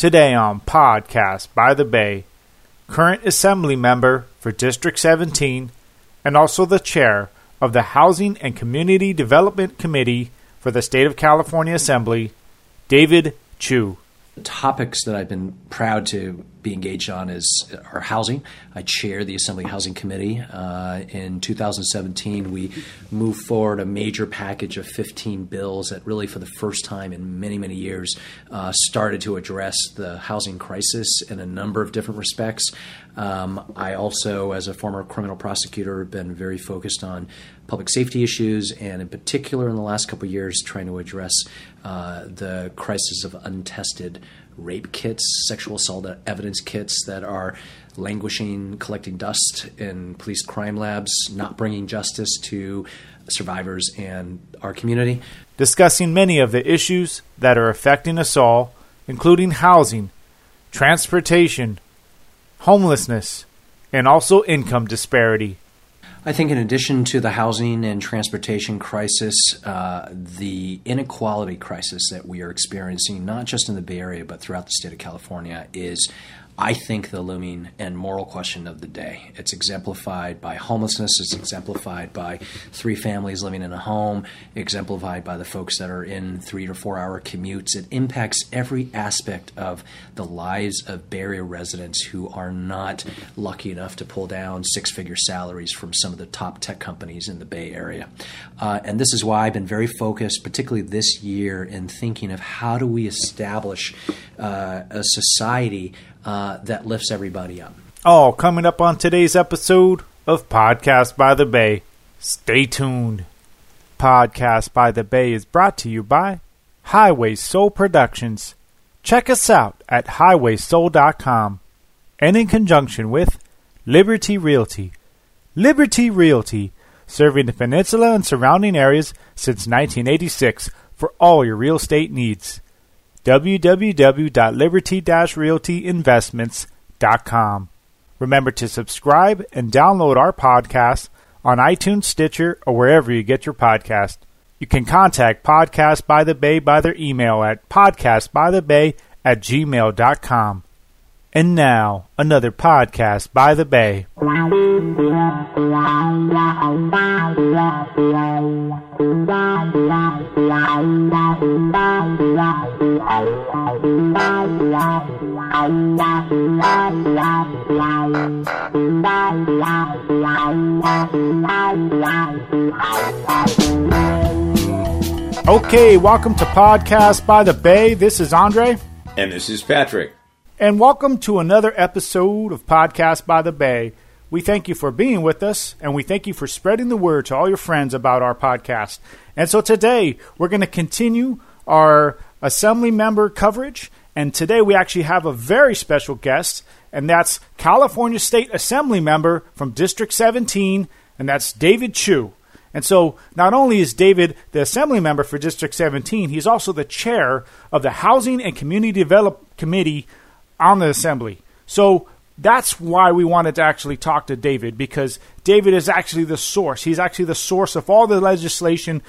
Today on Podcast by the Bay, current Assembly member for District 17 and also the chair of the Housing and Community Development Committee for the State of California Assembly, David Chiu. Topics that I've been proud to be engaged on is our housing. I chair the Assembly Housing Committee. Uh, in 2017, we moved forward a major package of 15 bills that really, for the first time in many, many years, uh, started to address the housing crisis in a number of different respects. Um, I also, as a former criminal prosecutor, have been very focused on public safety issues, and in particular, in the last couple of years, trying to address uh, the crisis of untested rape kits, sexual assault evidence kits that are languishing, collecting dust in police crime labs, not bringing justice to survivors and our community. Discussing many of the issues that are affecting us all, including housing, transportation, homelessness, and also income disparity. I think, in addition to the housing and transportation crisis, uh, the inequality crisis that we are experiencing, not just in the Bay Area, but throughout the state of California, is I think, the looming and moral question of the day. It's exemplified by homelessness, it's exemplified by three families living in a home, exemplified by the folks that are in three to four hour commutes. It impacts every aspect of the lives of Bay Area residents who are not lucky enough to pull down six figure salaries from some of the top tech companies in the Bay Area. Uh, and this is why I've been very focused, particularly this year, in thinking of how do we establish uh, a society uh, that lifts everybody up. All coming up on today's episode of Podcast by the Bay. Stay tuned. Podcast by the Bay is brought to you by Highway Soul Productions. Check us out at highwaysoul.com and in conjunction with Liberty Realty. Liberty Realty, serving the peninsula and surrounding areas since 1986 for all your real estate needs www.liberty-realtyinvestments.com. Remember to subscribe and download our podcast on iTunes, Stitcher, or wherever you get your podcast. You can contact Podcast by the Bay by their email at podcastbythebay at gmail.com. And now, another podcast by the Bay. Okay, welcome to Podcast by the Bay. This is Andre. And this is Patrick. And welcome to another episode of Podcast by the Bay. We thank you for being with us, and we thank you for spreading the word to all your friends about our podcast. And so today, we're going to continue our assembly member coverage. And today, we actually have a very special guest, and that's California State Assembly member from District 17, and that's David Chiu. And so, not only is David the assembly member for District 17, he's also the chair of the Housing and Community Development Committee on the assembly. So that's why we wanted to actually talk to David because David is actually the source. He's actually the source of all the legislation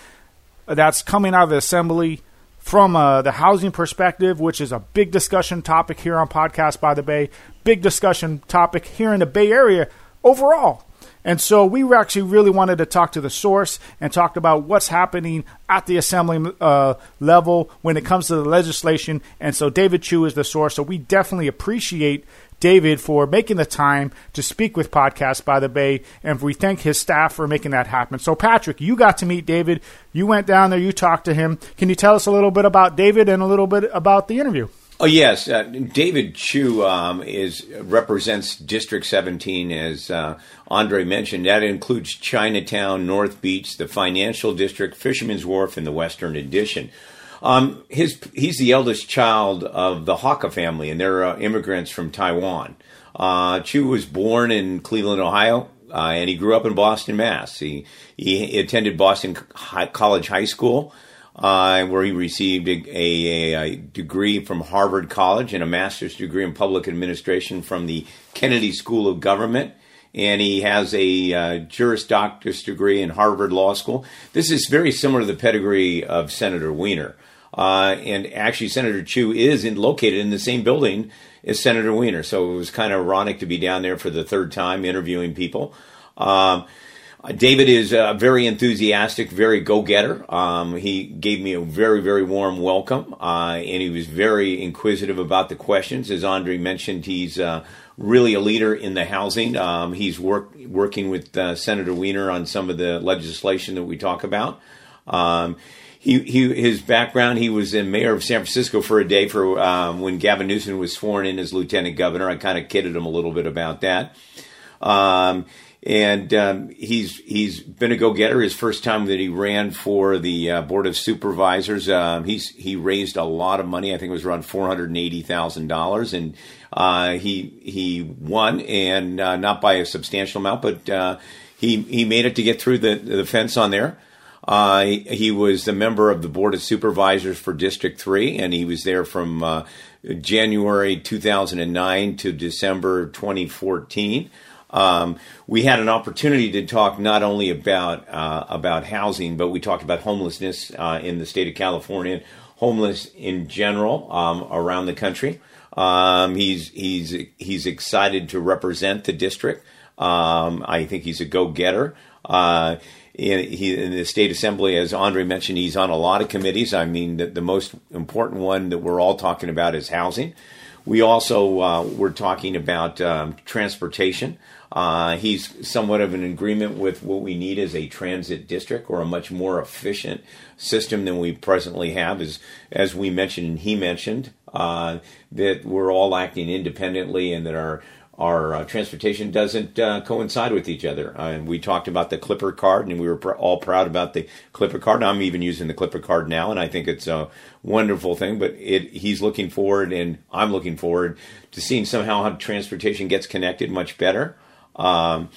that's coming out of the assembly from uh, the housing perspective, which is a big discussion topic here on Podcast by the Bay, big discussion topic here in the Bay Area overall. And so we actually really wanted to talk to the source and talk about what's happening at the assembly uh, level when it comes to the legislation. And so David Chiu is the source. So we definitely appreciate David for making the time to speak with Podcast by the Bay, and we thank his staff for making that happen. So, Patrick, you got to meet David. You went down there, you talked to him. Can you tell us a little bit about David and a little bit about the interview? Oh yes, uh, David Chiu um, is represents District 17, as uh, Andre mentioned. That includes Chinatown, North Beach, the Financial District, Fisherman's Wharf, and the Western Addition. Um, his he's the eldest child of the Hawka family, and they're uh, immigrants from Taiwan. Uh, Chiu was born in Cleveland, Ohio, uh, and he grew up in Boston, Mass. He he attended Boston College High School uh, where he received a, a, a, degree from Harvard College and a master's degree in public administration from the Kennedy School of Government. And he has a uh, Juris Doctor's degree in Harvard Law School. This is very similar to the pedigree of Senator Wiener. Uh, and actually, Senator Chiu is in, located in the same building as Senator Wiener. So it was kind of ironic to be down there for the third time interviewing people. Um, David is uh, very enthusiastic, very go getter. Um, he gave me a very, very warm welcome, uh, and he was very inquisitive about the questions. As Andre mentioned, he's uh, really a leader in the housing. Um, he's work, working with uh, Senator Wiener on some of the legislation that we talk about. Um, he, he, his background, he was in mayor of San Francisco for a day for um, when Gavin Newsom was sworn in as lieutenant governor. I kind of kidded him a little bit about that. Um, and um, he's he's been a go getter. His first time that he ran for the uh, board of supervisors, um, he's he raised a lot of money. I think it was around four hundred and eighty thousand dollars, and uh, he he won, and uh, not by a substantial amount, but uh, he he made it to get through the the fence on there. Uh, he, was the member of the board of supervisors for District Three, and he was there from uh, January 2009 to December 2014. Um, we had an opportunity to talk not only about uh, about housing, but we talked about homelessness uh, in the state of California, homeless in general um, around the country. Um, he's he's he's excited to represent the district. Um, I think he's a go getter. Uh, in, he, in the state assembly, as Andre mentioned, he's on a lot of committees. I mean, the, the most important one that we're all talking about is housing. We also uh, were talking about um, transportation. Uh, he's somewhat of an agreement with what we need as a transit district or a much more efficient system than we presently have. As, as we mentioned and he mentioned, uh, that we're all acting independently and that our our uh, transportation doesn't uh, coincide with each other. Uh, and we talked about the Clipper card, and we were pr- all proud about the Clipper card. I'm even using the Clipper card now, and I think it's a wonderful thing. But it, he's looking forward, and I'm looking forward to seeing somehow how transportation gets connected much better. Um,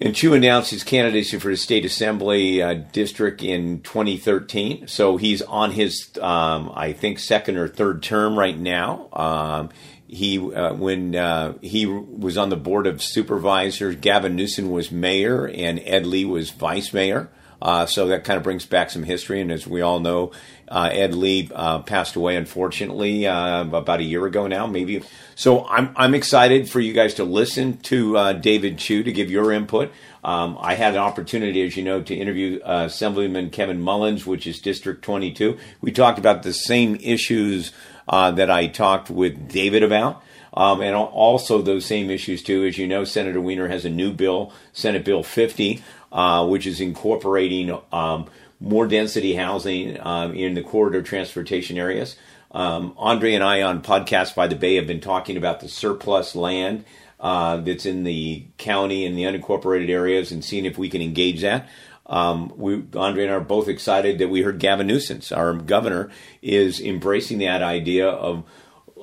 and Chiu announced his candidacy for the state assembly uh, district in 2013. So he's on his, um, I think, second or third term right now. Um, he uh, when uh, he was on the board of supervisors, Gavin Newsom was mayor and Ed Lee was vice mayor. Uh, so that kind of brings back some history. And as we all know, uh, Ed Lee uh, passed away, unfortunately, uh, about a year ago now, maybe. So I'm, I'm excited for you guys to listen to uh, David Chiu to give your input. Um, I had an opportunity, as you know, to interview uh, Assemblyman Kevin Mullins, which is District 22. We talked about the same issues that I talked with David about. Um, and also those same issues too. As you know, Senator Wiener has a new bill, Senate Bill 50, uh, which is incorporating um, more density housing um, in the corridor transportation areas. Um, Andre and I on Podcast by the Bay have been talking about the surplus land uh, that's in the county and the unincorporated areas and seeing if we can engage that. Um, we, Andre and I are both excited that we heard Gavin Newsom, our governor, is embracing that idea of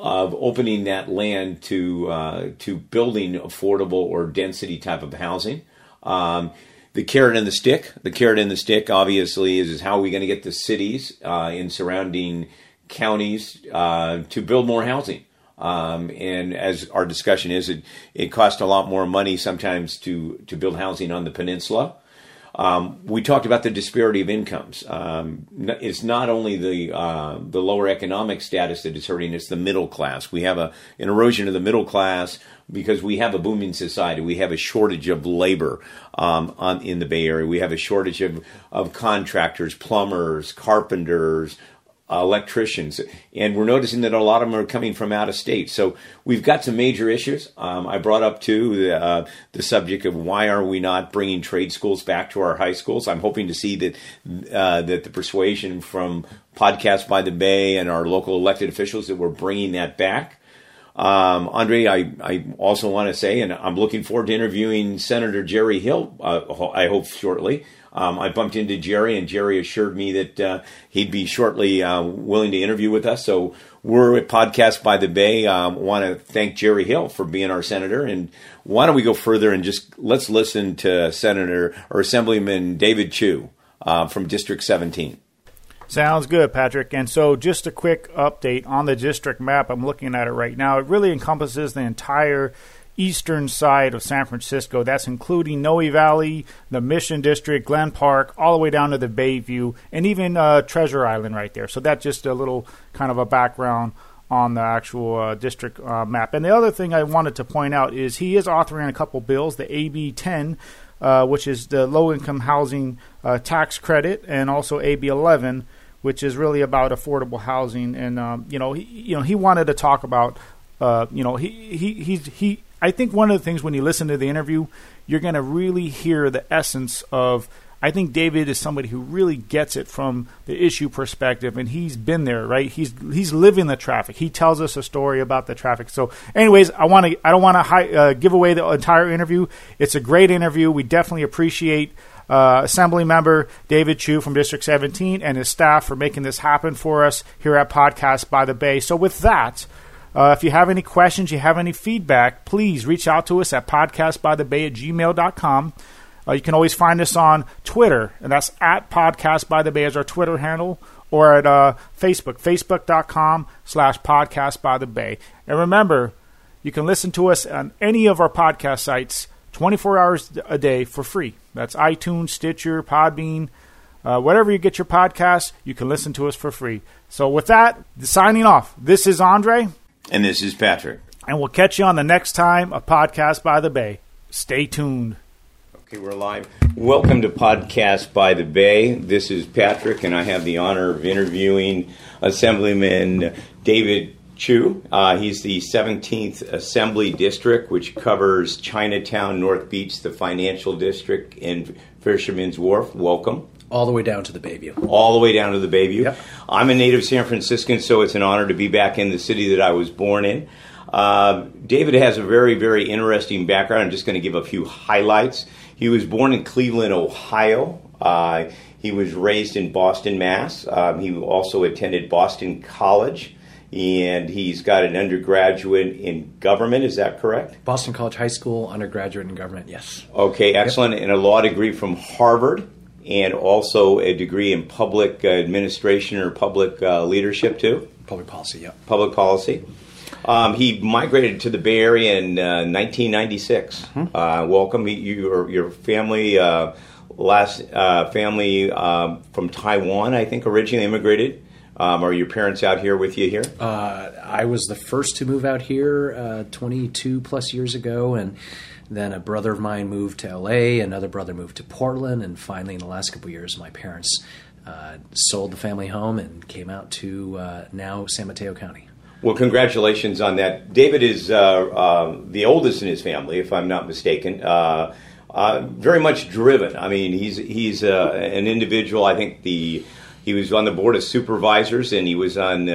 of opening that land to uh, to building affordable or density type of housing. Um, the carrot and the stick. The carrot and the stick, obviously, is, is how are we going to get the cities uh, in surrounding counties uh, to build more housing. Um, and as our discussion is, it, it costs a lot more money sometimes to, to build housing on the peninsula. Um, we talked about the disparity of incomes. Um, it's not only the uh, the lower economic status that is hurting; it's the middle class. We have a an erosion of the middle class because we have a booming society. We have a shortage of labor um, on, in the Bay Area. We have a shortage of, of contractors, plumbers, carpenters, uh, electricians, and we're noticing that a lot of them are coming from out of state. So we've got some major issues. Um, I brought up too the, uh, the subject of why are we not bringing trade schools back to our high schools? I'm hoping to see that uh, that the persuasion from Podcast by the Bay and our local elected officials that we're bringing that back. Um, Andre, I, I also want to say, and I'm looking forward to interviewing Senator Jerry Hill, uh, I hope shortly. Um, I bumped into Jerry, and Jerry assured me that uh, he'd be shortly uh, willing to interview with us. So we're at Podcast by the Bay. Um, want to thank Jerry Hill for being our senator. And why don't we go further and just let's listen to Senator or Assemblyman David Chiu uh, from District 17. Sounds good, Patrick. And so, just a quick update on the district map. I'm looking at it right now. It really encompasses the entire eastern side of San Francisco. That's including Noe Valley, the Mission District, Glen Park, all the way down to the Bayview, and even uh, Treasure Island right there. So that's just a little kind of a background on the actual uh, district uh, map. And the other thing I wanted to point out is he is authoring a couple bills, the AB 10. Uh, which is the low income housing uh, tax credit, and also AB 11, which is really about affordable housing. And um, you know, he, you know, he wanted to talk about, uh, you know, he he he's, he. I think one of the things when you listen to the interview, you're going to really hear the essence of. I think David is somebody who really gets it from the issue perspective, and he's been there, right? He's he's living the traffic. He tells us a story about the traffic. So, anyways, I want to I don't want to uh, give away the entire interview. It's a great interview. We definitely appreciate uh, Assembly member David Chiu from District 17 and his staff for making this happen for us here at Podcast by the Bay. So, with that, uh, if you have any questions, you have any feedback, please reach out to us at podcastbythebay at gmail.com. Uh, you can always find us on Twitter, and that's at Podcast by the Bay as our Twitter handle, or at uh, Facebook, facebook.com slash Podcast by the Bay. And remember, you can listen to us on any of our podcast sites 24 hours a day for free. That's iTunes, Stitcher, Podbean, uh, whatever you get your podcasts, you can listen to us for free. So, with that, signing off, this is Andre. And this is Patrick. And we'll catch you on the next time of Podcast by the Bay. Stay tuned. Okay, we're live. Welcome to Podcast by the Bay. This is Patrick, and I have the honor of interviewing Assemblyman David Chiu. Uh, he's the 17th Assembly District, which covers Chinatown, North Beach, the Financial District, and Fisherman's Wharf. Welcome. All the way down to the Bayview. All the way down to the Bayview. Yep. I'm a native San Franciscan, so it's an honor to be back in the city that I was born in. Uh, David has a very, very interesting background. I'm just going to give a few highlights. He was born in Cleveland, Ohio. Uh, he was raised in Boston, Mass. Um, he also attended Boston College and he's got an undergraduate in government. Is that correct? Boston College High School, undergraduate in government, yes. Okay, excellent. Yep. And a law degree from Harvard, and also a degree in public administration or public uh, leadership, too? Public policy, yeah. Public policy. Um, he migrated to the Bay Area in uh, 1996. Mm-hmm. Uh, welcome. Your, your family, uh, last uh, family um, from Taiwan, I think, originally immigrated. Um, are your parents out here with you here? Uh, I was the first to move out here uh, 22 plus years ago, and then a brother of mine moved to LA, another brother moved to Portland, and finally, in the last couple years, my parents uh, sold the family home and came out to uh, now San Mateo County. Well, congratulations on that. David is uh, uh, the oldest in his family, if I'm not mistaken. very much driven. I mean, he's he's an individual. I think the he was on the board of supervisors, and he was on.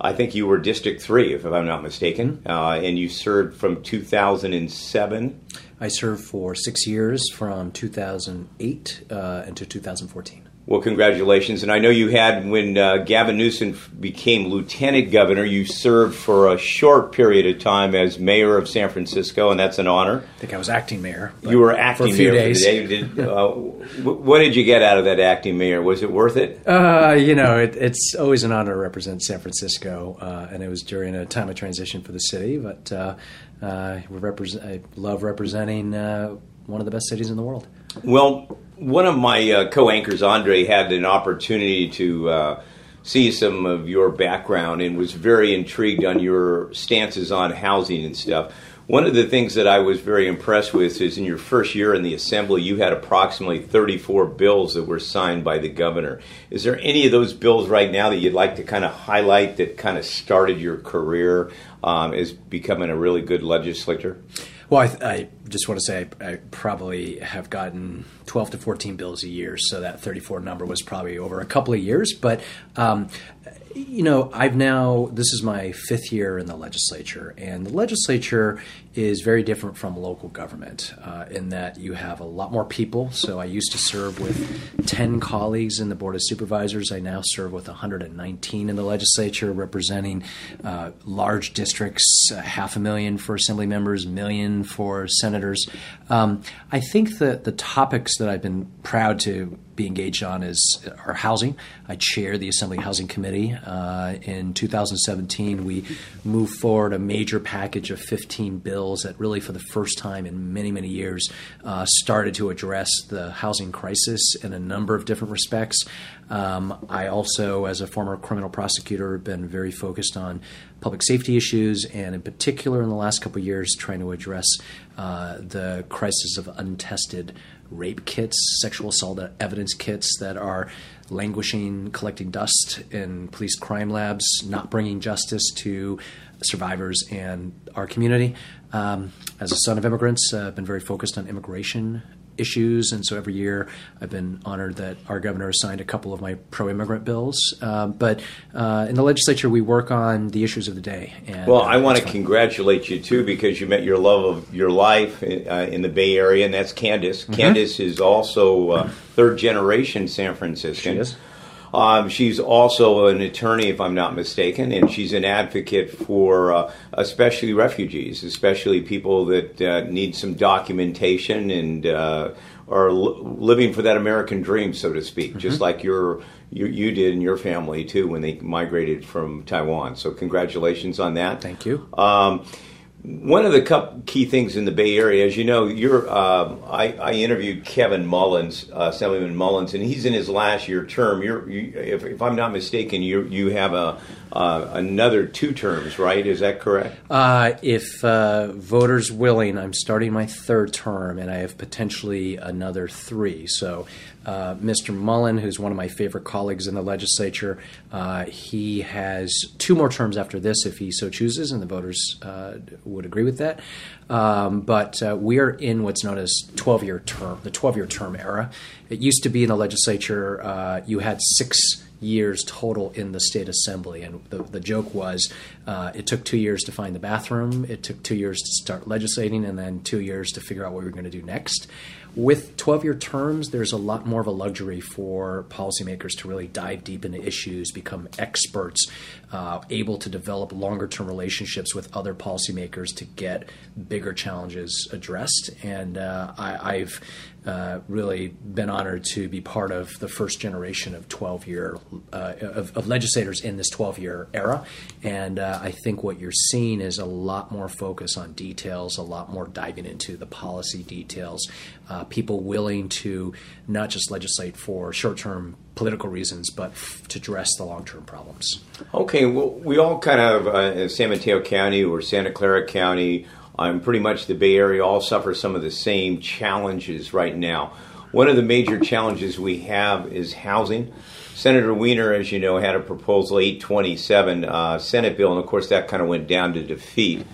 I think you were District Three, if I'm not mistaken, uh, and you served from 2007. I served for six years, from 2008 uh, until 2014. Well, congratulations. And I know you had, when uh, Gavin Newsom became lieutenant governor, you served for a short period of time as mayor of San Francisco, and that's an honor. I think I was acting mayor. You were acting for a few mayor days. for the day. Did, uh, what did you get out of that acting mayor? Was it worth it? Uh, you know, it, it's always an honor to represent San Francisco, uh, and it was during a time of transition for the city, but uh, uh, we represent, I love representing one of the best cities in the world. Well, one of my uh, co-anchors, Andre, had an opportunity to uh, see some of your background and was very intrigued on your stances on housing and stuff. One of the things that I was very impressed with is in your first year in the assembly, you had approximately 34 bills that were signed by the governor. Is there any of those bills right now that you'd like to kind of highlight that kind of started your career um, as becoming a really good legislator? Well, I, I, just want to say I, I, probably have gotten 12 to 14 bills a year, so that 34 number was probably over a couple of years. But um, you know, I've now, this is my fifth year in the legislature, and the legislature is very different from local government uh, in that you have a lot more people. So I used to serve with 10 colleagues in the Board of Supervisors. I now serve with 119 in the legislature, representing uh, large districts, uh, half a million for assembly members, million for senators. Um, I think that the topics topics that I've been proud to be engaged on is our housing. I chair the Assembly Housing Committee. Uh, in 2017, we moved forward a major package of 15 bills that really, for the first time in many, many years, uh, started to address the housing crisis in a number of different respects. Um, I also, as a former criminal prosecutor, have been very focused on public safety issues, and in particular, in the last couple of years, trying to address uh, the crisis of untested rape kits, sexual assault evidence kits that are languishing, collecting dust in police crime labs, not bringing justice to survivors and our community. Um, as a son of immigrants, uh, I've been very focused on immigration issues, and so every year I've been honored that our governor has signed a couple of my pro-immigrant bills. Uh, but uh, in the legislature, we work on the issues of the day. And, well, uh, I want to congratulate you too because you met your love of your life in, uh, in the Bay Area, and that's Candace. Mm-hmm. Candace is also uh, third generation San Franciscan. She is. Um, she's also an attorney, if I'm not mistaken, and she's an advocate for uh, especially refugees, especially people that uh, need some documentation and uh, are living for that American dream, so to speak, mm-hmm. just like your you, you did in your family too when they migrated from Taiwan. So congratulations on that. Thank you. Um, one of the key things in the Bay Area, as you know, you're, uh, I, I, interviewed Kevin Mullins, uh, Assemblyman Mullins, and he's in his last year term. You're, you, if, if, I'm not mistaken, you you have a uh, another two terms, right? Is that correct? Uh, if uh, voters willing, I'm starting my third term, and I have potentially another three. So uh, Mr. Mullin, who's one of my favorite colleagues in the legislature, uh, he has two more terms after this if he so chooses, and the voters uh, would agree with that. Um, but uh, we are in what's known as 12 year term, the 12 year term era. It used to be in the legislature, uh, you had six years total in the state assembly. And the, the joke was uh, it took two years to find the bathroom, it took two years to start legislating, and then two years to figure out what we were going to do next. With 12 year terms, there's a lot more of a luxury for policymakers to really dive deep into issues, become experts, uh, able to develop longer term relationships with other policymakers to get bigger challenges addressed. And uh, I, have uh, really been honored to be part of the first generation of 12 year uh, of, of, legislators in this 12 year era. And uh, I think what you're seeing is a lot more focus on details, a lot more diving into the policy details, uh, people willing to not just legislate for short term political reasons, but f- to address the long term problems. Okay, well, we all kind of, uh, San Mateo County or Santa Clara County, I'm pretty much the Bay Area, all suffer some of the same challenges right now. One of the major challenges we have is housing. Senator Wiener, as you know, had a proposal 827 uh, Senate bill, and of course that kind of went down to defeat.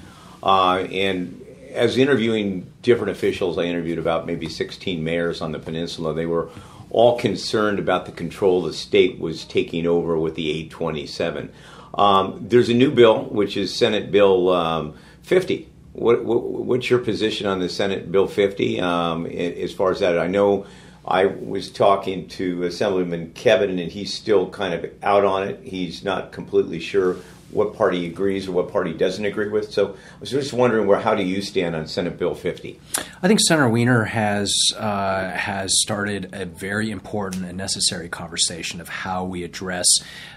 Uh, and as interviewing different officials, I interviewed about maybe 16 mayors on the peninsula. They were all concerned about the control the state was taking over with the 827. Um, there's a new bill, which is Senate Bill um, 50. What, what, what's your position on the Senate Bill 50 um, as far as that? I know I was talking to Assemblyman Kevin, and he's still kind of out on it. He's not completely sure what party agrees or what party doesn't agree with. So I was just wondering where how do you stand on Senate Bill 50? I think Senator Wiener has uh, has started a very important and necessary conversation of how we address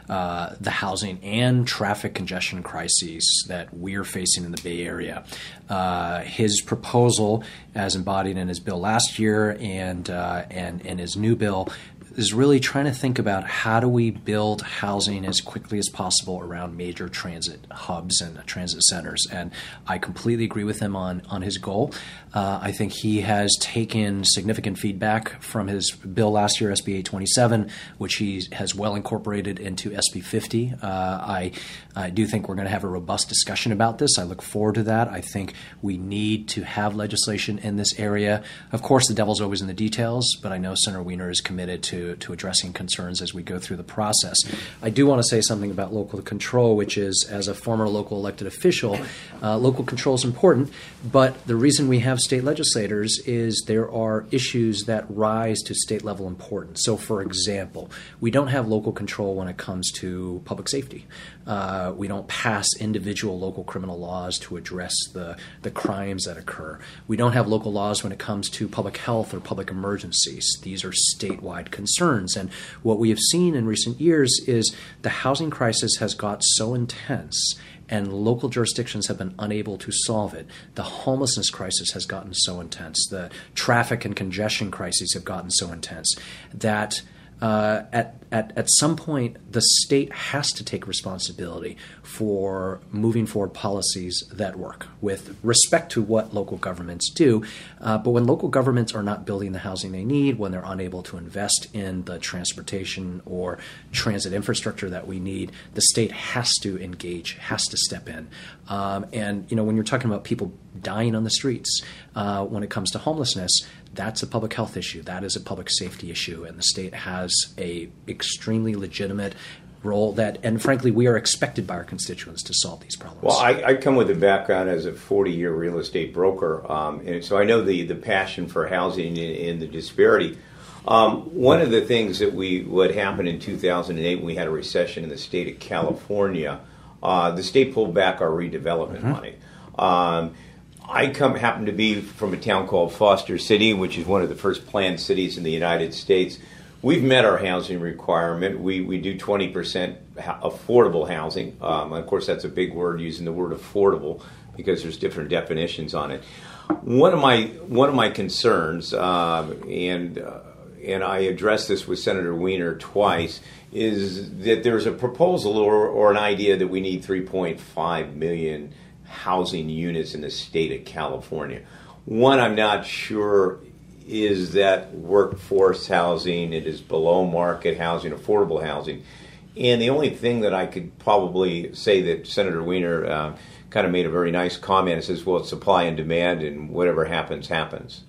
uh, the housing and traffic congestion crises that we're facing in the Bay Area. Uh, his proposal, as embodied in his bill last year and uh, and and his new bill, is really trying to think about how do we build housing as quickly as possible around major transit hubs and transit centers. And I completely agree with him on, on his goal. Uh, I think he has taken significant feedback from his bill last year, SB 827, which he has well incorporated into SB 50. Uh, I, I do think we're going to have a robust discussion about this. I look forward to that. I think we need to have legislation in this area. Of course, the devil's always in the details, but I know Senator Wiener is committed to to, addressing concerns as we go through the process. I do want to say something about local control, which is, as a former local elected official, uh, local control is important, but the reason we have state legislators is there are issues that rise to state level importance. So, for example, we don't have local control when it comes to public safety. Uh, we don't pass individual local criminal laws to address the, the crimes that occur. We don't have local laws when it comes to public health or public emergencies. These are statewide concerns. And what we have seen in recent years is the housing crisis has got so intense and local jurisdictions have been unable to solve it. The homelessness crisis has gotten so intense, the traffic and congestion crises have gotten so intense that uh, at, at, at some point, the state has to take responsibility for moving forward policies that work with respect to what local governments do. Uh, but when local governments are not building the housing they need, when they're unable to invest in the transportation or transit infrastructure that we need, the state has to engage, has to step in. Um, and you know, when you're talking about people dying on the streets, uh, when it comes to homelessness, that's a public health issue. That is a public safety issue, and the state has a extremely legitimate role that, and frankly, we are expected by our constituents to solve these problems. Well, I, I come with a background as a 40-year real estate broker, um, and so I know the the passion for housing and, and the disparity. Um, one of the things that we what happened in 2008 when we had a recession in the state of California, uh, the state pulled back our redevelopment mm-hmm. money. Um, I come happen to be from a town called Foster City, which is one of the first planned cities in the United States. We've met our housing requirement. We, we do 20% affordable housing. Um, of course, that's a big word using the word affordable because there's different definitions on it. One of my one of my concerns, um, and uh, and I addressed this with Senator Wiener twice, is that there's a proposal or, or an idea that we need 3.5 million housing units in the state of California. One, I'm not sure is that workforce housing, it is below market housing, affordable housing. And the only thing that I could probably say that Senator Wiener uh, kind of made a very nice comment and says, well, it's supply and demand, and whatever happens, happens.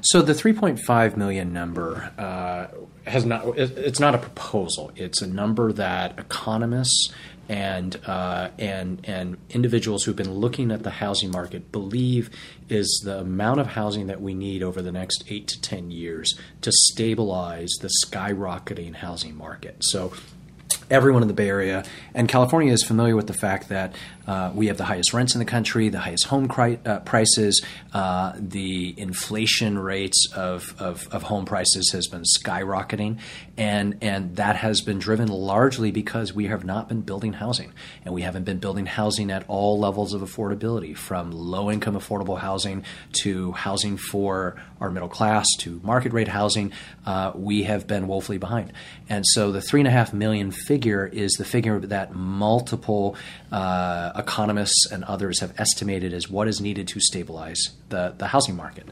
So the 3.5 million number uh, has not, it's not a proposal. It's a number that economists and uh, and and individuals who've been looking at the housing market believe is the amount of housing that we need over the next eight to ten years to stabilize the skyrocketing housing market. So everyone in the Bay Area. And California is familiar with the fact that uh, we have the highest rents in the country, the highest home cri- uh, prices, uh, the inflation rates of, of, of, home prices has been skyrocketing, and and that has been driven largely because we have not been building housing, and we haven't been building housing at all levels of affordability, from low income affordable housing to housing for our middle class to market rate housing. Uh, we have been woefully behind, and so the three and a half million figure is the figure that multiple uh, economists and others have estimated as what is needed to stabilize the, the housing market.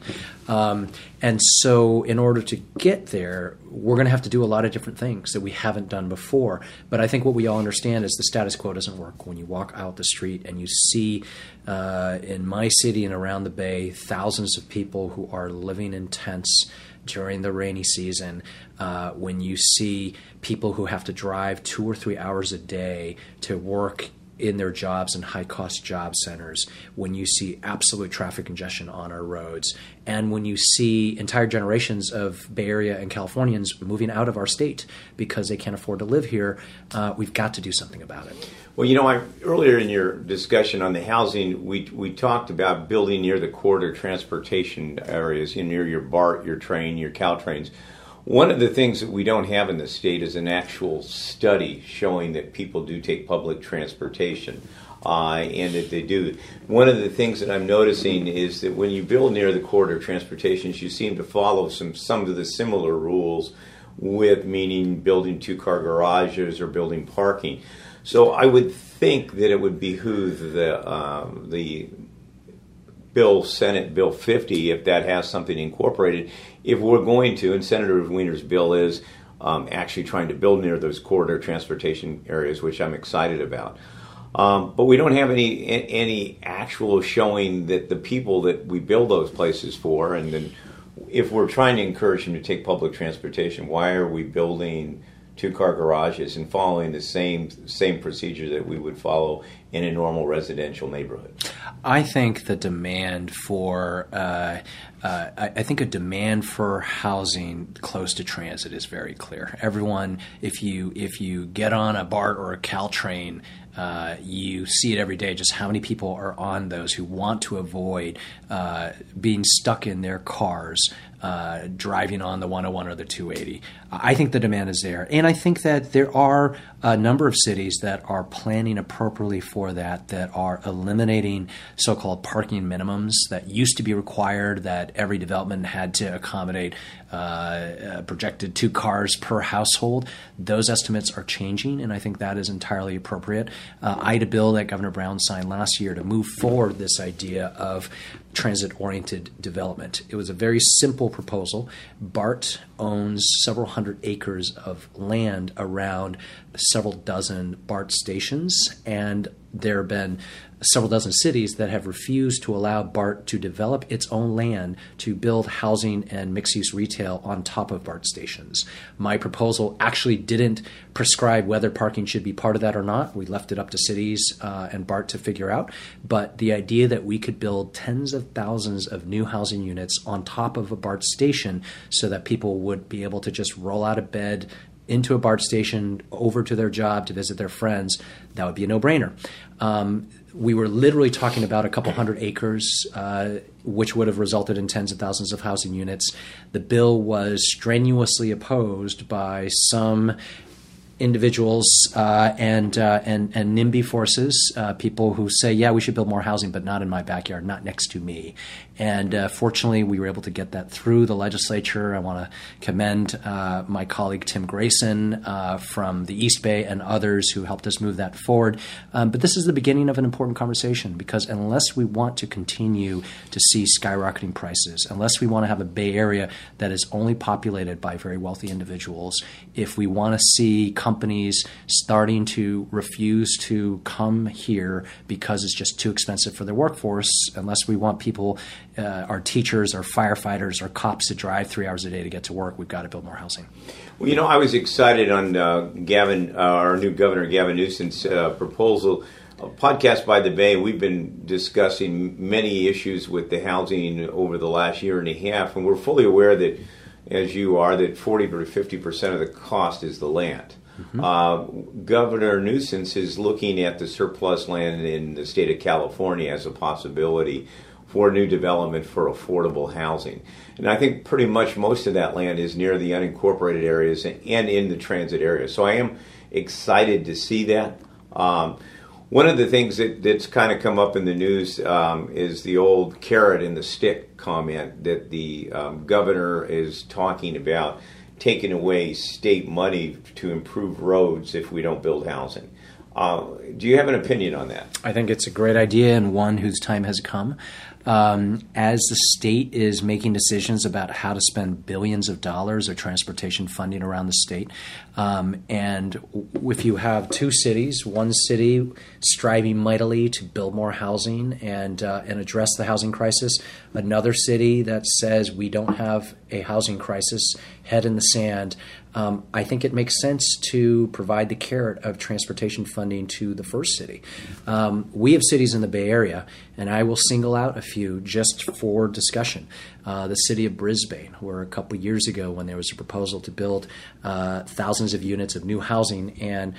Um, and so, in order to get there, we're going to have to do a lot of different things that we haven't done before. But I think what we all understand is the status quo doesn't work. When you walk out the street and you see uh, in my city and around the Bay thousands of people who are living in tents during the rainy season, uh, when you see people who have to drive two or three hours a day to work in their jobs in high cost job centers, when you see absolute traffic congestion on our roads, and when you see entire generations of Bay Area and Californians moving out of our state because they can't afford to live here, uh, we've got to do something about it. Well, you know, I, earlier in your discussion on the housing, we, we talked about building near the corridor transportation areas, you know, near your BART, your train, your Caltrains. One of the things that we don't have in the state is an actual study showing that people do take public transportation. Uh, and that they do. One of the things that I'm noticing is that when you build near the corridor transportations, you seem to follow some some of the similar rules, with meaning building two car garages or building parking. So I would think that it would behoove the um, the bill Senate Bill 50 if that has something incorporated if we're going to, and Senator Wiener's bill is um, actually trying to build near those corridor transportation areas, which I'm excited about. Um, but we don't have any any actual showing that the people that we build those places for, and then if we're trying to encourage them to take public transportation, why are we building two car garages and following the same same procedure that we would follow in a normal residential neighborhood? I think the demand for uh, uh, I, think a demand for housing close to transit is very clear. Everyone, if you if you get on a BART or a Caltrain, uh, you see it every day. Just how many people are on those who want to avoid uh, being stuck in their cars uh, driving on the 101 or the 280. I think the demand is there. And I think that there are a number of cities that are planning appropriately for that, that are eliminating so called parking minimums that used to be required, that every development had to accommodate uh, uh, projected two cars per household. Those estimates are changing, and I think that is entirely appropriate. Uh, I had a bill that Governor Brown signed last year to move forward this idea of transit oriented development. It was a very simple proposal. BART owns several hundred acres of land around several dozen BART stations, and there have been several dozen cities that have refused to allow BART to develop its own land to build housing and mixed use retail on top of BART stations. My proposal actually didn't prescribe whether parking should be part of that or not. We left it up to cities uh, and BART to figure out. But the idea that we could build tens of thousands of new housing units on top of a BART station so that people would be able to just roll out of bed, into a BART station, over to their job to visit their friends, that would be a no brainer. Um, we were literally talking about a couple hundred acres, uh, which would have resulted in tens of thousands of housing units. The bill was strenuously opposed by some individuals uh, and uh, and and NIMBY forces, uh, people who say, yeah, we should build more housing, but not in my backyard, not next to me. And uh, fortunately, we were able to get that through the legislature. I want to commend uh, my colleague Tim Grayson uh, from the East Bay and others who helped us move that forward. Um, but this is the beginning of an important conversation because unless we want to continue to see skyrocketing prices, unless we want to have a Bay Area that is only populated by very wealthy individuals, if we want to see companies starting to refuse to come here because it's just too expensive for their workforce, unless we want people uh, our teachers, our firefighters, our cops to drive three hours a day to get to work. We've got to build more housing. Well, you know, I was excited on uh, Gavin, uh, our new governor, Gavin Newsom's uh, proposal. podcast by the Bay, we've been discussing many issues with the housing over the last year and a half, and we're fully aware that, as you are, that 40 to 50 percent of the cost is the land. Mm-hmm. Uh, Governor Newsom is looking at the surplus land in the state of California as a possibility for new development for affordable housing. And I think pretty much most of that land is near the unincorporated areas and in the transit area. So I am excited to see that. Um, one of the things that, that's kind of come up in the news um, is the old carrot and the stick comment that the um, governor is talking about taking away state money to improve roads if we don't build housing. Uh, do you have an opinion on that? I think it's a great idea and one whose time has come um, as the state is making decisions about how to spend billions of dollars of transportation funding around the state. Um, and if you have two cities, one city striving mightily to build more housing and uh, and address the housing crisis, another city that says we don't have a housing crisis, head in the sand, um, I think it makes sense to provide the carrot of transportation funding to the first city. Um, we have cities in the Bay Area, and I will single out a few just for discussion. Uh, the city of Brisbane, where a couple years ago, when there was a proposal to build uh, thousands of units of new housing, and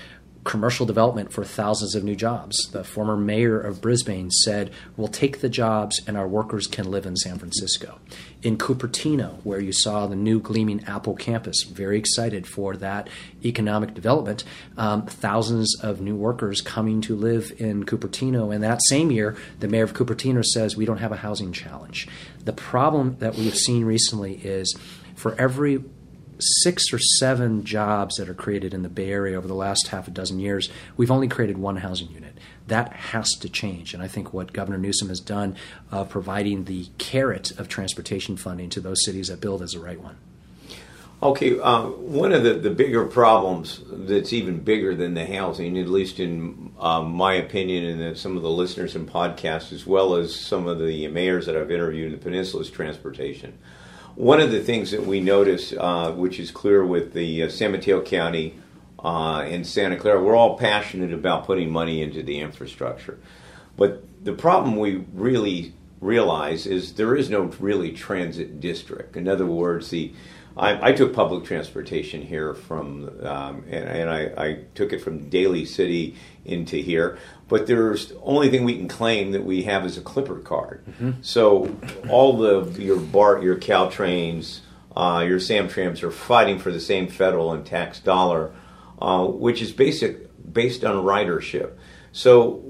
commercial development for thousands of new jobs. The former mayor of Brisbane said, We'll take the jobs and our workers can live in San Francisco. In Cupertino, where you saw the new gleaming Apple campus, very excited for that economic development. Um, thousands of new workers coming to live in Cupertino. And that same year, the mayor of Cupertino says, We don't have a housing challenge. The problem that we've seen recently is for every six or seven jobs that are created in the Bay Area over the last half a dozen years, we've only created one housing unit. That has to change. And I think what Governor Newsom has done, uh, providing the carrot of transportation funding to those cities that build, is the right one. Okay, uh, one of the, the bigger problems that's even bigger than the housing, at least in um, my opinion, and some of the listeners and podcasts, as well as some of the mayors that I've interviewed in the peninsula, is transportation. One of the things that we notice, uh, which is clear with the uh, San Mateo County uh, and Santa Clara, we're all passionate about putting money into the infrastructure. But the problem we really realize is there is no really transit district. In other words, the I, I took public transportation here from, um, and, and I, I, took it from Daly City into here. But there's the only thing we can claim that we have is a Clipper card. Mm-hmm. So all the your BART, your Caltrains, uh, your SamTrans are fighting for the same federal and tax dollar, uh, which is basic based on ridership. So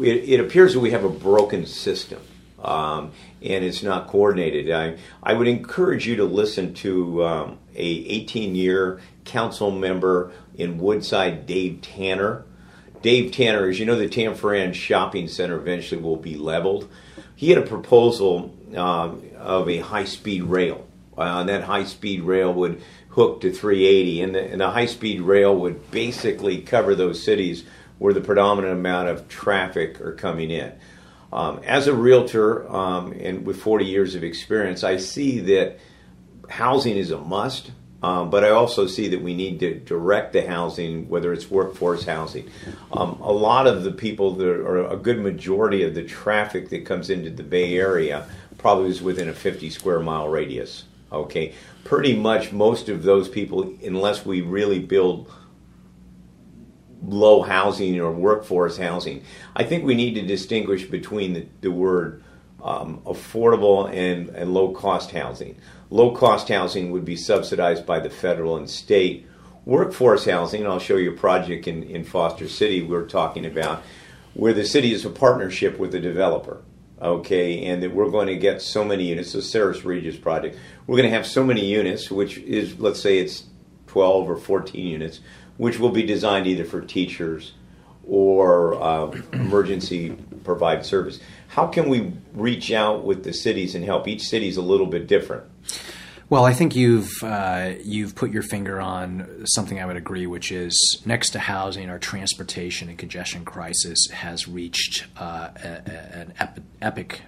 it, it appears that we have a broken system um, and it's not coordinated. I, I would encourage you to listen to um, a 18 year council member in Woodside, Dave Tanner. Dave Tanner, as you know, the Tanforan Shopping Center eventually will be leveled. He had a proposal um, of a high speed rail. Uh, and that high speed rail would hook to 380, and the, and the high speed rail would basically cover those cities where the predominant amount of traffic are coming in. Um, as a realtor um, and with 40 years of experience, I see that housing is a must, um, but I also see that we need to direct the housing, whether it's workforce housing. Um, a lot of the people that are a good majority of the traffic that comes into the Bay Area probably is within a 50 square mile radius. Okay, pretty much most of those people, unless we really build low housing or workforce housing. I think we need to distinguish between the, the word um, affordable and, and low cost housing. Low cost housing would be subsidized by the federal and state. Workforce housing, I'll show you a project in, in Foster City we're talking about, where the city is a partnership with the developer okay, and that we're going to get so many units. The Sares Regis project, we're going to have so many units, which is let's say it's 12 or 14 units which will be designed either for teachers or uh, emergency provide service. How can we reach out with the cities and help? Each city is a little bit different. Well, I think you've uh, you've put your finger on something I would agree, which is next to housing, our transportation and congestion crisis has reached uh, a, a, an epi- epic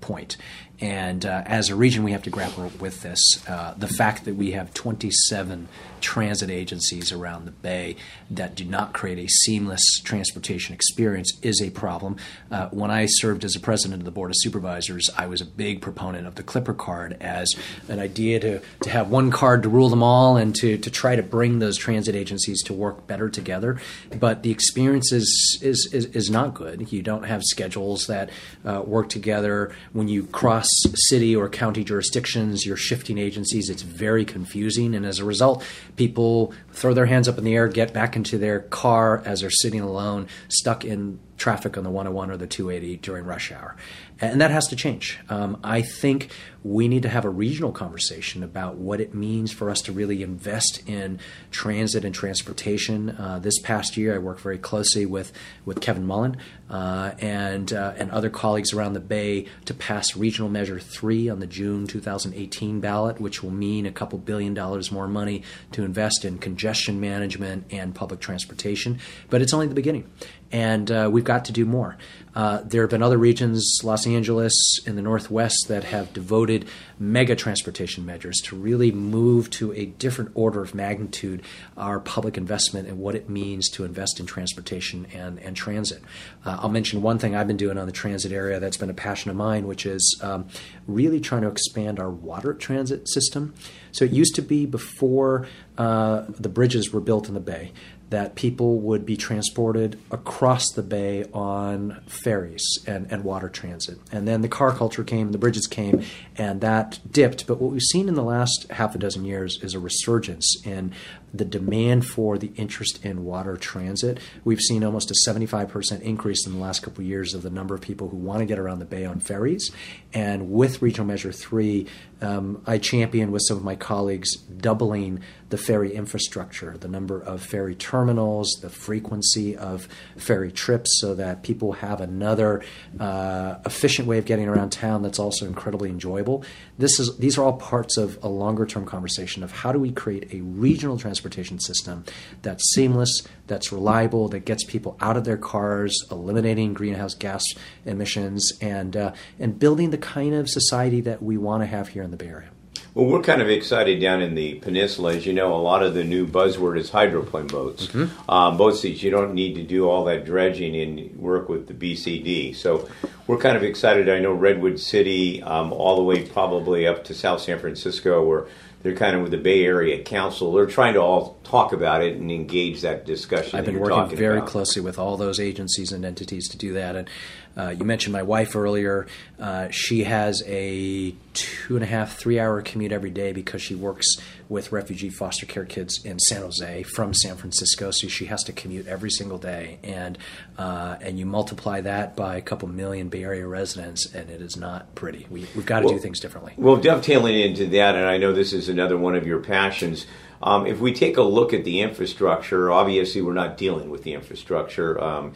point. And uh, as a region, we have to grapple with this. Uh, the fact that we have 27 transit agencies around the bay that do not create a seamless transportation experience is a problem. Uh, when I served as a president of the Board of Supervisors, I was a big proponent of the Clipper card as an idea to, to have one card to rule them all and to, to try to bring those transit agencies to work better together. But the experience is, is, is, is not good. You don't have schedules that uh, work together. When you cross city or county jurisdictions, you're shifting agencies. It's very confusing. And as a result, people throw their hands up in the air, get back into their car as they're sitting alone, stuck in traffic on the 101 or the 280 during rush hour. And that has to change. Um, I think we need to have a regional conversation about what it means for us to really invest in transit and transportation. Uh, this past year, I worked very closely with, with Kevin Mullin uh, and, uh, and other colleagues around the Bay to pass Regional Measure 3 on the June 2018 ballot, which will mean a couple billion dollars more money to invest in congestion management and public transportation. But it's only the beginning and uh, we've got to do more. Uh, there have been other regions, Los Angeles in the Northwest, that have devoted mega transportation measures to really move to a different order of magnitude our public investment and what it means to invest in transportation and, and transit. Uh, I'll mention one thing I've been doing on the transit area that's been a passion of mine, which is um, really trying to expand our water transit system. So it used to be before uh, the bridges were built in the bay that people would be transported across the bay on ferries and, and water transit. And then the car culture came, the bridges came, and that dipped. But what we've seen in the last half a dozen years is a resurgence in the demand for the interest in water transit. We've seen almost a 75% increase in the last couple of years of the number of people who want to get around the bay on ferries. And with Regional Measure 3, um, I champion with some of my colleagues doubling the ferry infrastructure, the number of ferry terminals, the frequency of ferry trips, so that people have another uh, efficient way of getting around town that's also incredibly enjoyable. This is these are all parts of a longer term conversation of how do we create a regional transportation system that's seamless, that's reliable, that gets people out of their cars, eliminating greenhouse gas emissions, and uh, and building the kind of society that we want to have here in the Bay Area. Well, we're kind of excited down in the peninsula. As you know, a lot of the new buzzword is hydroplane boats. Mm-hmm. Um, boats that you don't need to do all that dredging and work with the BCD. So we're kind of excited. I know Redwood City, um, all the way probably up to South San Francisco, where they're kind of with the Bay Area Council. They're trying to all talk about it and engage that discussion. I've been working very about. closely with all those agencies and entities to do that. And uh, you mentioned my wife earlier. Uh, she has a two and a half, three hour commute every day because she works with refugee foster care kids in San Jose from San Francisco. So she has to commute every single day, and uh, and you multiply that by a couple million Bay Area residents, and it is not pretty. We, have got to well, do things differently. Well, dovetailing into that, and I know this is another one of your passions. Um, if we take a look at the infrastructure, obviously we're not dealing with the infrastructure. Um,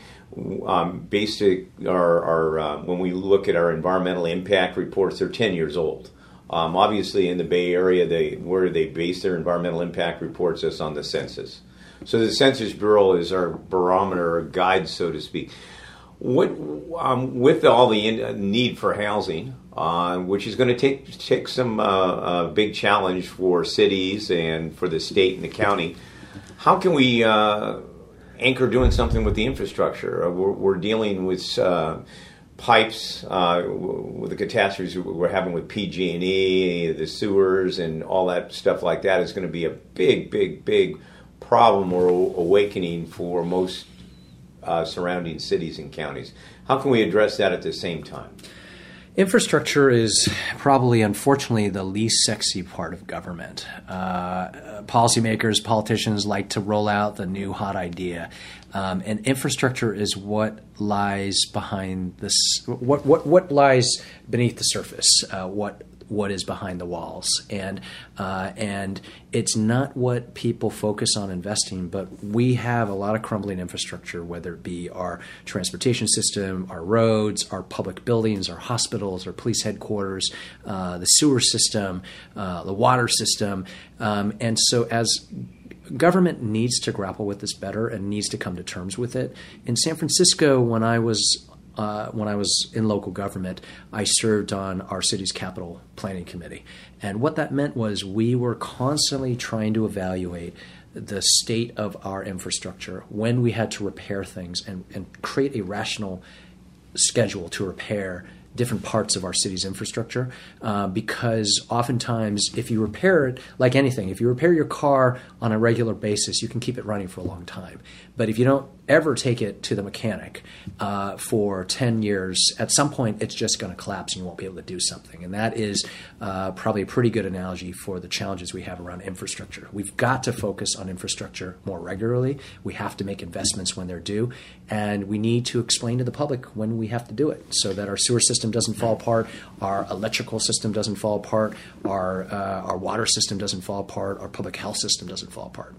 um, basic, our, our uh, when we look at our environmental impact reports, they're 10 years old. Um, obviously, in the Bay Area, they where they base their environmental impact reports is on the census. So the Census Bureau is our barometer, or guide, so to speak. What um, with all the in, need for housing, uh, which is going to take take some uh, uh, big challenge for cities and for the state and the county. How can we uh, anchor doing something with the infrastructure? Uh, we're, we're dealing with pipes uh, with the catastrophes we're having with PG&E, the sewers, and all that stuff like that is going to be a big, big, big problem or awakening for most uh, surrounding cities and counties. How can we address that at the same time? Infrastructure is probably, unfortunately, the least sexy part of government. Uh, policymakers, politicians like to roll out the new hot idea, um, and infrastructure is what lies behind this. What what what lies beneath the surface? Uh, what what is behind the walls, and uh, and it's not what people focus on investing. But we have a lot of crumbling infrastructure, whether it be our transportation system, our roads, our public buildings, our hospitals, our police headquarters, uh, the sewer system, uh, the water system, um, and so as government needs to grapple with this better and needs to come to terms with it. In San Francisco, when I was uh, when I was in local government, I served on our city's capital planning committee. And what that meant was we were constantly trying to evaluate the state of our infrastructure when we had to repair things and, and create a rational schedule to repair different parts of our city's infrastructure uh, because oftentimes if you repair it like anything if you repair your car on a regular basis you can keep it running for a long time but if you don't ever take it to the mechanic uh, for 10 years, at some point it's just going to collapse and you won't be able to do something. And that is uh, probably a pretty good analogy for the challenges we have around infrastructure. We've got to focus on infrastructure more regularly. We have to make investments when they're due. And we need to explain to the public when we have to do it so that our sewer system doesn't fall apart, our electrical system doesn't fall apart, our, uh, our water system doesn't fall apart, our public health system doesn't fall apart.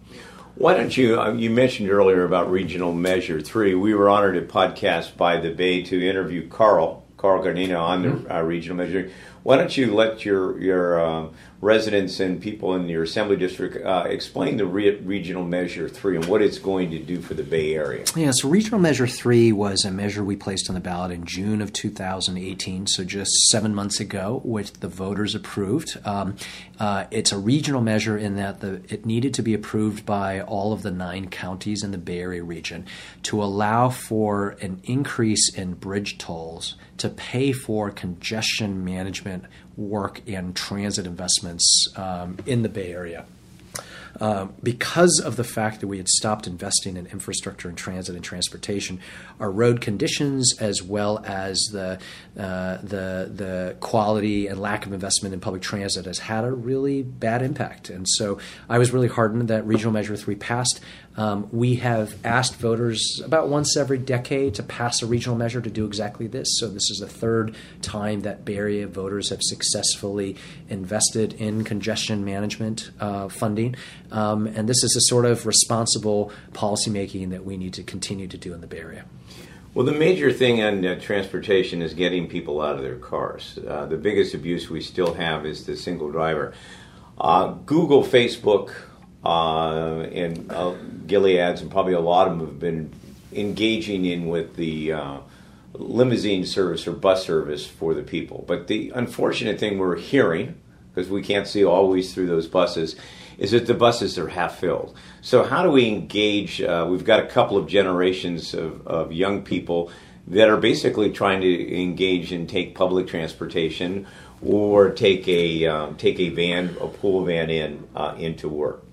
Why don't you? Uh, you mentioned earlier about Regional Measure Three. We were honored at Podcast by the Bay to interview Carl Carl Guardino on the mm-hmm. uh, Regional Measure. Why don't you let your your uh, residents and people in your assembly district uh, explain the re- regional measure three and what it's going to do for the Bay Area. Yeah, so regional measure three was a measure we placed on the ballot in June of 2018, so just seven months ago, which the voters approved. Um, uh, it's a regional measure in that the, it needed to be approved by all of the nine counties in the Bay Area region to allow for an increase in bridge tolls to pay for congestion management work in transit investments um, in the Bay Area. Uh, because of the fact that we had stopped investing in infrastructure and transit and transportation, our road conditions, as well as the uh, the the quality and lack of investment in public transit, has had a really bad impact. And so, I was really heartened that Regional Measure Three passed. Um, we have asked voters about once every decade to pass a regional measure to do exactly this. So this is the third time that Bay Area voters have successfully invested in congestion management uh, funding, um, and this is a sort of responsible policymaking that we need to continue to do in the Bay Area. Well, the major thing on uh, transportation is getting people out of their cars. Uh, the biggest abuse we still have is the single driver. Uh, Google, Facebook, uh, and uh, Gilead's, and probably a lot of them have been engaging in with the uh, limousine service or bus service for the people. But the unfortunate thing we're hearing, because we can't see always through those buses, is that the buses are half filled. So how do we engage? Uh, we've got a couple of generations of, of young people that are basically trying to engage and take public transportation or take a um, take a van, a pool van in uh, into work.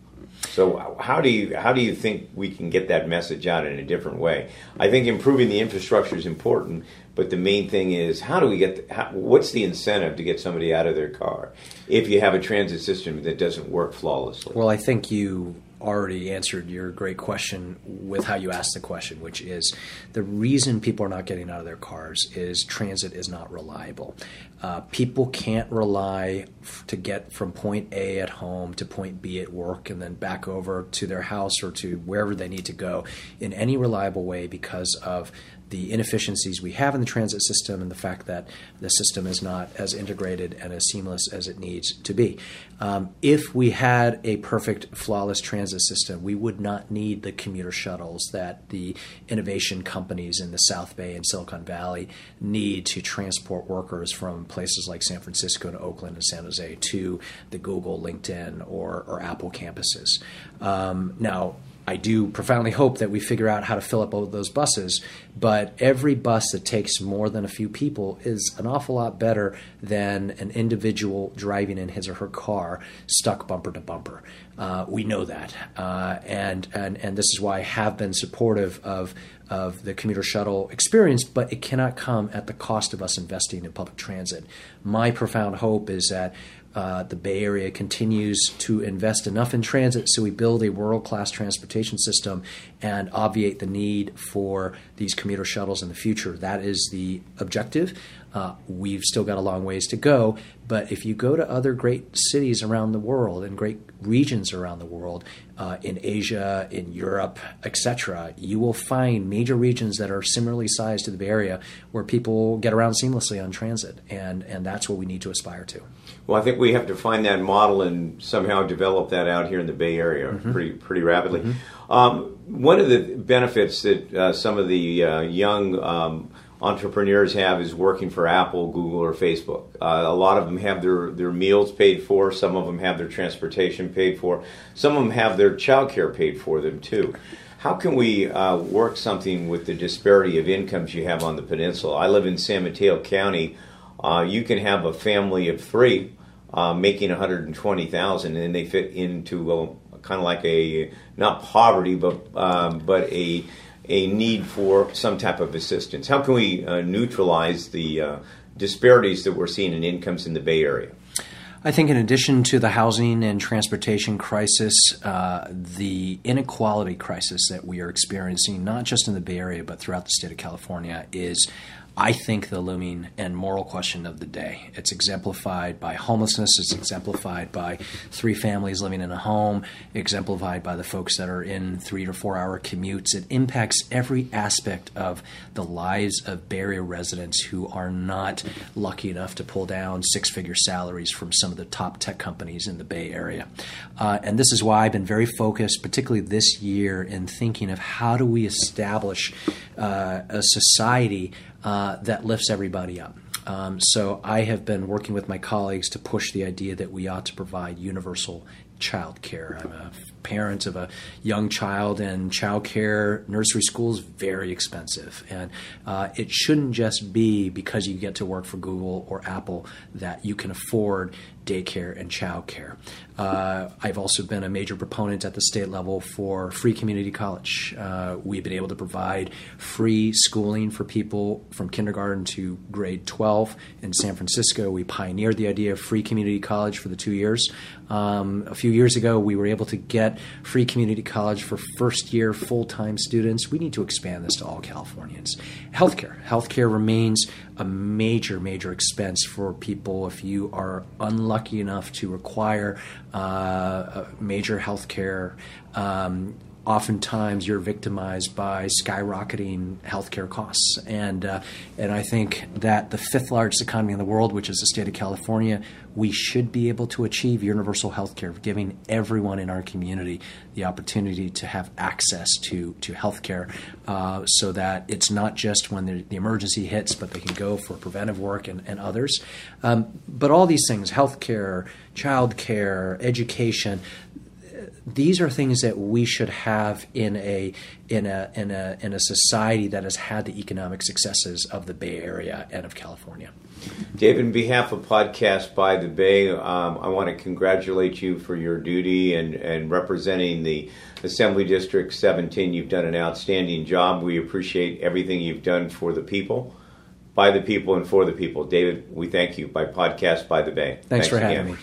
So how do you how do you think we can get that message out in a different way? I think improving the infrastructure is important, but the main thing is how do we get the, how, what's the incentive to get somebody out of their car if you have a transit system that doesn't work flawlessly? Well, I think you already answered your great question with how you asked the question, which is the reason people are not getting out of their cars is transit is not reliable. Uh, people can't rely f- to get from point A at home to point B at work and then back over to their house or to wherever they need to go in any reliable way because of the inefficiencies we have in the transit system and the fact that the system is not as integrated and as seamless as it needs to be. Um, if we had a perfect, flawless transit system, we would not need the commuter shuttles that the innovation companies in the South Bay and Silicon Valley need to transport workers from places like San Francisco to Oakland and San Jose to the Google, LinkedIn, or, or Apple campuses. Um, now, I do profoundly hope that we figure out how to fill up all those buses. But every bus that takes more than a few people is an awful lot better than an individual driving in his or her car stuck bumper to bumper. Uh, we know that, uh, and and and this is why I have been supportive of of the commuter shuttle experience, but it cannot come at the cost of us investing in public transit. My profound hope is that uh, the Bay Area continues to invest enough in transit so we build a world class transportation system and obviate the need for these commuter shuttles in the future. That is the objective. Uh, we've still got a long ways to go, but if you go to other great cities around the world and great regions around the world, uh, in Asia, in Europe, etc., you will find major regions that are similarly sized to the Bay Area where people get around seamlessly on transit, and and that's what we need to aspire to. Well, I think we have to find that model and somehow develop that out here in the Bay Area mm-hmm. pretty pretty rapidly. Mm-hmm. Um, one of the benefits that uh, some of the uh, young um, entrepreneurs have is working for Apple, Google, or Facebook. Uh, a lot of them have their, their meals paid for. Some of them have their transportation paid for. Some of them have their childcare paid for them too. How can we uh, work something with the disparity of incomes you have on the peninsula? I live in San Mateo County. Uh, you can have a family of three uh, making 120,000, and they fit into kind of like a not poverty, but um, but a a need for some type of assistance? How can we uh, neutralize the uh, disparities that we're seeing in incomes in the Bay Area? I think, in addition to the housing and transportation crisis, uh, the inequality crisis that we are experiencing, not just in the Bay Area, but throughout the state of California, is I think, the looming and moral question of the day. It's exemplified by homelessness, it's exemplified by three families living in a home, exemplified by the folks that are in three to four hour commutes. It impacts every aspect of the lives of Bay Area residents who are not lucky enough to pull down six figure salaries from some of the top tech companies in the Bay Area. Uh, and this is why I've been very focused, particularly this year, in thinking of how do we establish uh, a society uh, that lifts everybody up. Um, so I have been working with my colleagues to push the idea that we ought to provide universal child care. I'm a parent of a young child, and child care nursery school is very expensive. And uh, it shouldn't just be because you get to work for Google or Apple that you can afford daycare and childcare. Uh, I've also been a major proponent at the state level for free community college. Uh, we've been able to provide free schooling for people from kindergarten to grade 12 in San Francisco. We pioneered the idea of free community college for the two years. Um, a few years ago, we were able to get free community college for first year full time students. We need to expand this to all Californians. Healthcare. Healthcare remains a major, major expense for people if you are unlucky enough to require uh, major health care. Um, oftentimes you're victimized by skyrocketing healthcare costs. And, uh, and I think that the fifth largest economy in the world, which is the state of California, we should be able to achieve universal healthcare, giving everyone in our community the opportunity to have access to, to health care uh, so that it's not just when the, the, emergency hits, but they can go for preventive work and, and others. Um, but all these things healthcare, childcare, education these are things that we should have in a in a in a in a society that has had the economic successes of the Bay Area and of California. David, in behalf of Podcast by the Bay, um, I want to congratulate you for your duty and, and representing the Assembly District 17. You've done an outstanding job. We appreciate everything you've done for the people, by the people, and for the people. David, we thank you by Podcast by the Bay. Thanks, Thanks for again. having me.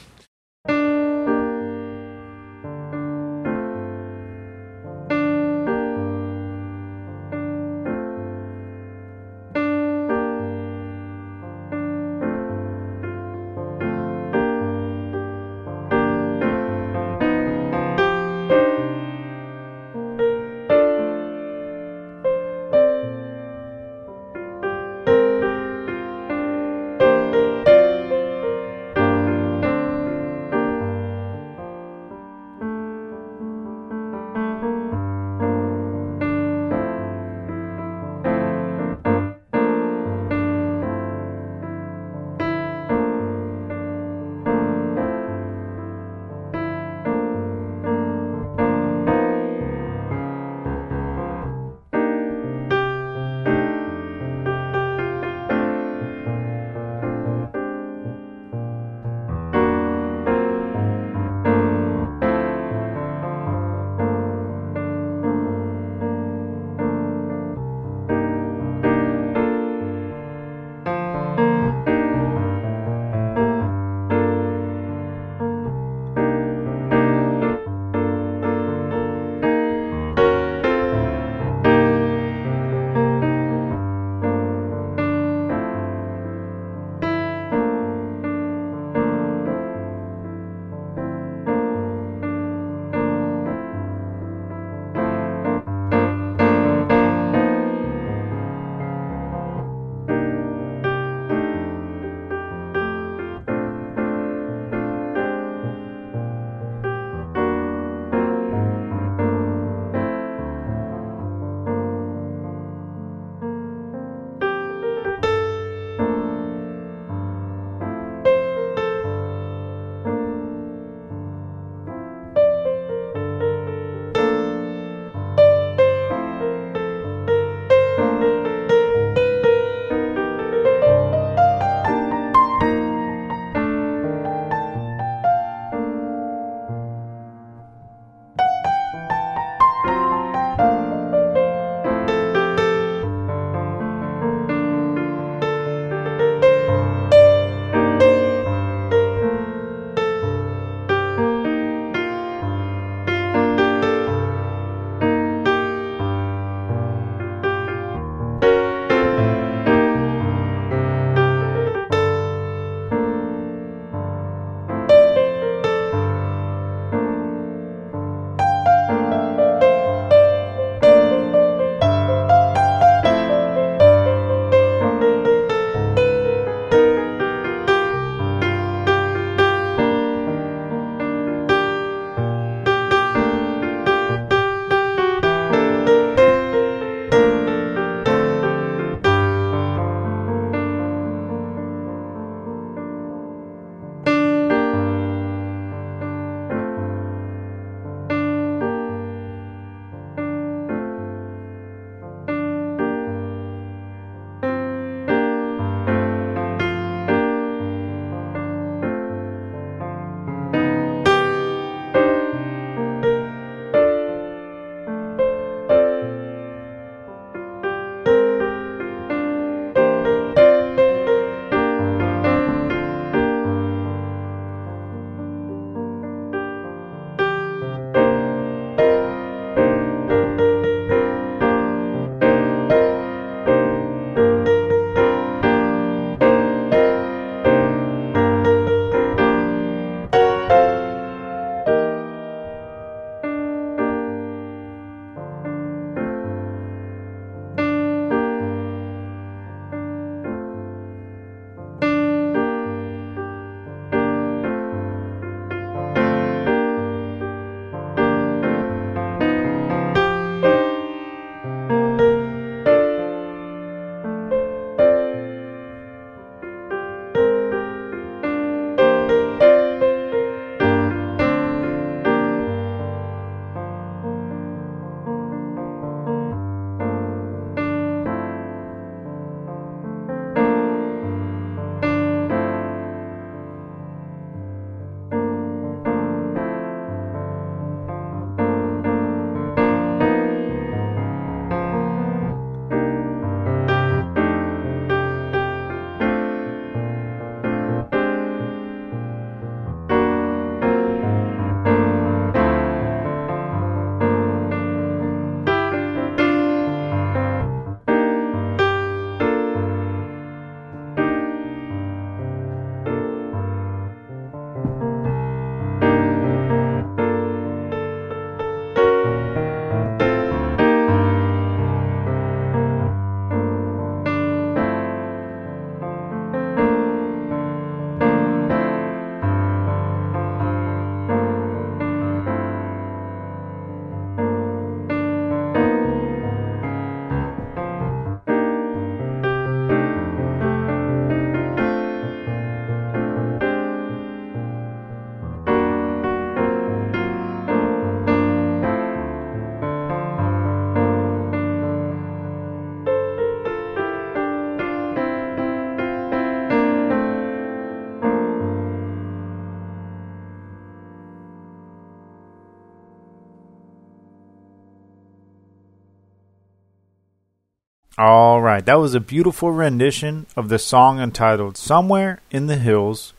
Right, that was a beautiful rendition of the song entitled Somewhere in the Hills,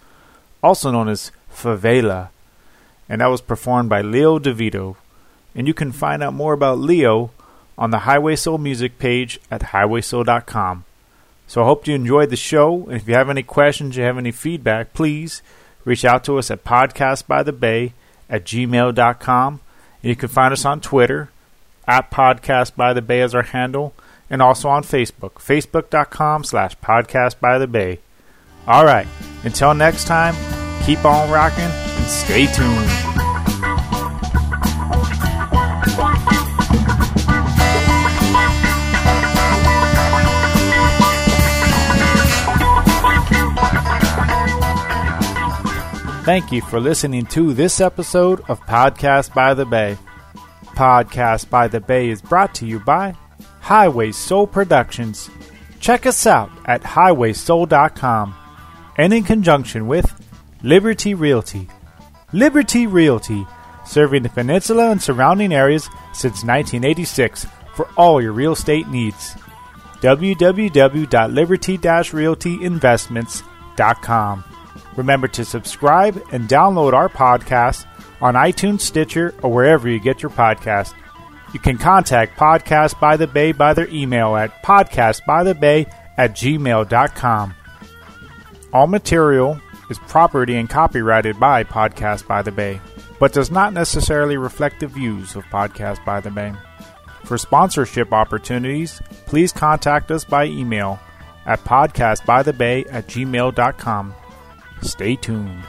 also known as Favela, and that was performed by Leo DeVito. And you can find out more about Leo on the Highway Soul music page at highwaysoul.com. So I hope you enjoyed the show, and if you have any questions, you have any feedback, please reach out to us at podcastbythebay at gmail.com. And you can find us on Twitter at podcastbythebay as our handle and also on Facebook, facebook.com slash podcast by the bay. All right, until next time, keep on rocking and stay tuned. Thank you for listening to this episode of Podcast by the Bay. Podcast by the Bay is brought to you by Highway Soul Productions. Check us out at highwaysoul.com and in conjunction with Liberty Realty. Liberty Realty, serving the peninsula and surrounding areas since 1986 for all your real estate needs. www.liberty-realtyinvestments.com. Remember to subscribe and download our podcast on iTunes, Stitcher, or wherever you get your podcast. You can contact Podcast by the Bay by their email at podcastbythebay at gmail.com. All material is property and copyrighted by Podcast by the Bay, but does not necessarily reflect the views of Podcast by the Bay. For sponsorship opportunities, please contact us by email at podcastbythebay at gmail.com. Stay tuned.